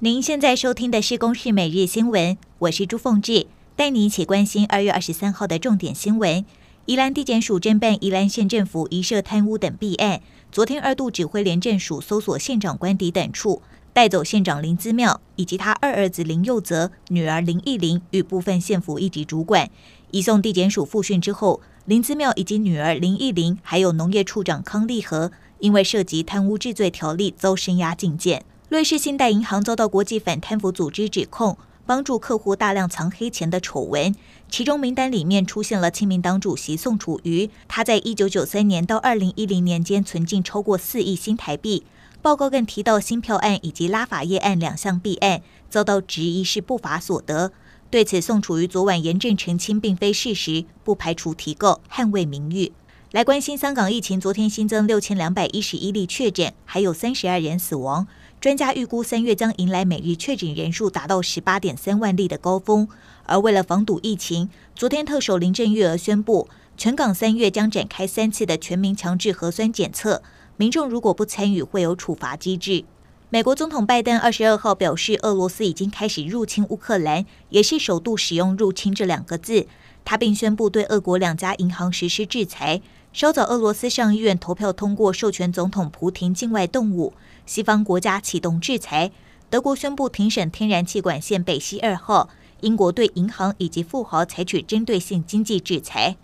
您现在收听的是《公视每日新闻》，我是朱凤志，带你一起关心二月二十三号的重点新闻。宜兰地检署侦办宜兰县政府疑涉贪污等弊案，昨天二度指挥廉政署搜索县长官邸等处，带走县长林姿妙以及他二儿子林佑泽、女儿林义玲与部分县府一级主管，移送地检署复讯之后，林姿妙以及女儿林义玲还有农业处长康立和，因为涉及贪污治罪条例，遭声押禁见。瑞士信贷银行遭到国际反贪腐组织指控，帮助客户大量藏黑钱的丑闻，其中名单里面出现了亲民党主席宋楚瑜，他在一九九三年到二零一零年间存进超过四亿新台币。报告更提到新票案以及拉法叶案两项弊案，遭到质疑是不法所得。对此，宋楚瑜昨晚严正澄清，并非事实，不排除提告，捍卫名誉。来关心香港疫情，昨天新增六千两百一十一例确诊，还有三十二人死亡。专家预估三月将迎来每日确诊人数达到十八点三万例的高峰。而为了防堵疫情，昨天特首林郑月娥宣布，全港三月将展开三次的全民强制核酸检测，民众如果不参与，会有处罚机制。美国总统拜登二十二号表示，俄罗斯已经开始入侵乌克兰，也是首度使用“入侵”这两个字。他并宣布对俄国两家银行实施制裁。稍早，俄罗斯上议院投票通过授权总统普廷境外动武。西方国家启动制裁，德国宣布停审天然气管线北溪二号，英国对银行以及富豪采取针对性经济制裁。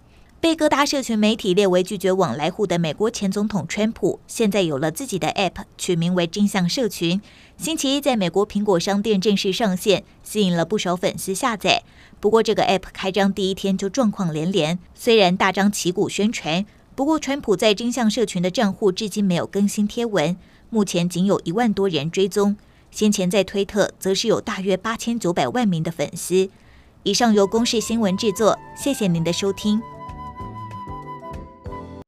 被各大社群媒体列为拒绝往来户的美国前总统川普，现在有了自己的 App，取名为“真相社群”。星期一在美国苹果商店正式上线，吸引了不少粉丝下载。不过，这个 App 开张第一天就状况连连，虽然大张旗鼓宣传，不过川普在真相社群的账户至今没有更新贴文。目前仅有一万多人追踪，先前在推特则是有大约八千九百万名的粉丝。以上由公视新闻制作，谢谢您的收听。